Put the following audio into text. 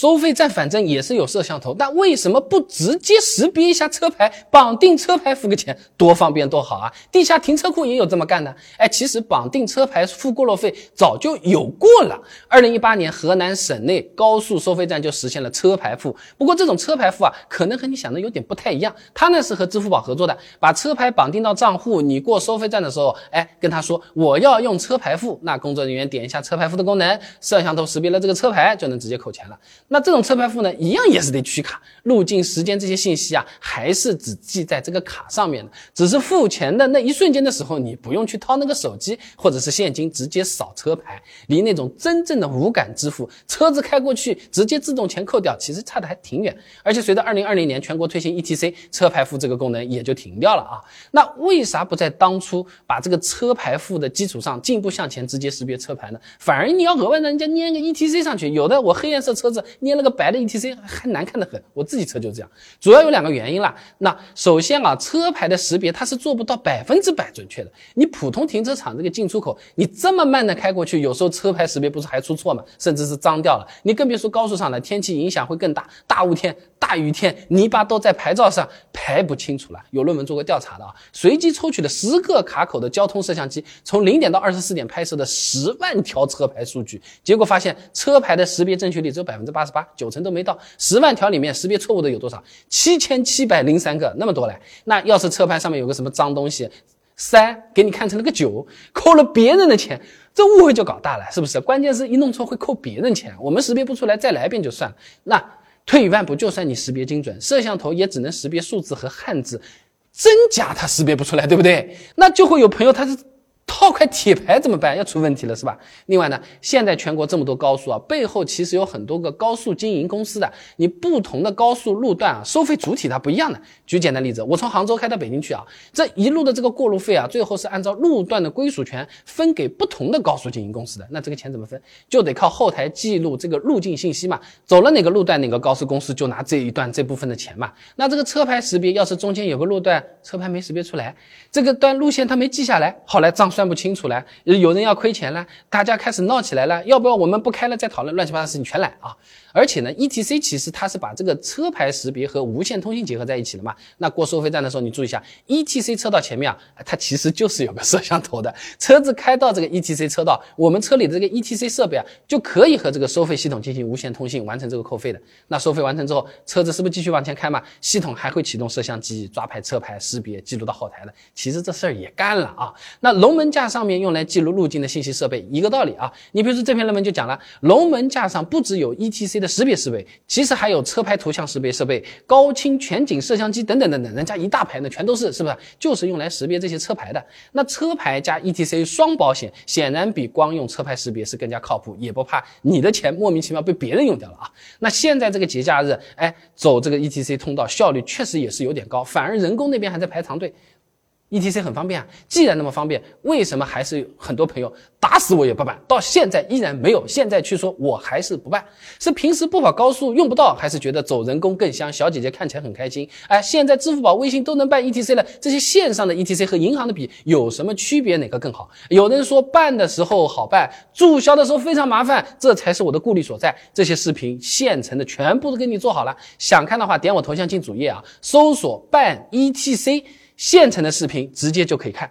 收费站反正也是有摄像头，但为什么不直接识别一下车牌，绑定车牌付个钱，多方便多好啊！地下停车库也有这么干的。哎，其实绑定车牌付过路费早就有过了。二零一八年，河南省内高速收费站就实现了车牌付。不过这种车牌付啊，可能和你想的有点不太一样。它呢是和支付宝合作的，把车牌绑定到账户，你过收费站的时候，哎，跟他说我要用车牌付，那工作人员点一下车牌付的功能，摄像头识别了这个车牌，就能直接扣钱了。那这种车牌付呢，一样也是得取卡，路径、时间这些信息啊，还是只记在这个卡上面的。只是付钱的那一瞬间的时候，你不用去掏那个手机或者是现金，直接扫车牌，离那种真正的无感支付，车子开过去直接自动钱扣掉，其实差的还挺远。而且随着二零二零年全国推行 ETC 车牌付这个功能也就停掉了啊。那为啥不在当初把这个车牌付的基础上进一步向前，直接识别车牌呢？反而你要额外让人家粘个 ETC 上去，有的我黑颜色车子。捏了个白的 ETC 还难看的很，我自己车就这样，主要有两个原因啦。那首先啊，车牌的识别它是做不到百分之百准确的。你普通停车场这个进出口，你这么慢的开过去，有时候车牌识别不是还出错吗？甚至是脏掉了。你更别说高速上了，天气影响会更大，大雾天、大雨天，泥巴都在牌照上排不清楚了。有论文做过调查的啊，随机抽取了十个卡口的交通摄像机，从零点到二十四点拍摄的十万条车牌数据，结果发现车牌的识别正确率只有百分之八十。八九成都没到，十万条里面识别错误的有多少？七千七百零三个，那么多嘞。那要是车牌上面有个什么脏东西，三给你看成了个九，扣了别人的钱，这误会就搞大了，是不是？关键是一弄错会扣别人钱，我们识别不出来，再来一遍就算了。那退一万步，就算你识别精准，摄像头也只能识别数字和汉字，真假它识别不出来，对不对？那就会有朋友他是。套块铁牌怎么办？要出问题了是吧？另外呢，现在全国这么多高速啊，背后其实有很多个高速经营公司的。你不同的高速路段啊，收费主体它不一样的。举简单例子，我从杭州开到北京去啊，这一路的这个过路费啊，最后是按照路段的归属权分给不同的高速经营公司的。那这个钱怎么分？就得靠后台记录这个路径信息嘛。走了哪个路段，哪个高速公司就拿这一段这部分的钱嘛。那这个车牌识别，要是中间有个路段车牌没识别出来，这个段路线它没记下来，后来账算。不清楚了，有人要亏钱了，大家开始闹起来了，要不要我们不开了再讨论，乱七八糟的事情全来啊！而且呢，ETC 其实它是把这个车牌识别和无线通信结合在一起的嘛。那过收费站的时候，你注意一下，ETC 车道前面啊，它其实就是有个摄像头的。车子开到这个 ETC 车道，我们车里的这个 ETC 设备啊，就可以和这个收费系统进行无线通信，完成这个扣费的。那收费完成之后，车子是不是继续往前开嘛？系统还会启动摄像机抓拍车牌识别，记录到后台的。其实这事儿也干了啊。那龙门。架架上面用来记录路径的信息设备，一个道理啊。你比如说这篇论文就讲了，龙门架上不只有 ETC 的识别设备，其实还有车牌图像识别设备、高清全景摄像机等等等等，人家一大排呢，全都是，是不是？就是用来识别这些车牌的。那车牌加 ETC 双保险，显然比光用车牌识别是更加靠谱，也不怕你的钱莫名其妙被别人用掉了啊。那现在这个节假日，哎，走这个 ETC 通道效率确实也是有点高，反而人工那边还在排长队。ETC 很方便啊，既然那么方便，为什么还是有很多朋友打死我也不办？到现在依然没有。现在去说我还是不办，是平时不跑高速用不到，还是觉得走人工更香？小姐姐看起来很开心。哎，现在支付宝、微信都能办 ETC 了，这些线上的 ETC 和银行的比有什么区别？哪个更好？有人说办的时候好办，注销的时候非常麻烦，这才是我的顾虑所在。这些视频现成的全部都给你做好了，想看的话点我头像进主页啊，搜索办 ETC。现成的视频直接就可以看。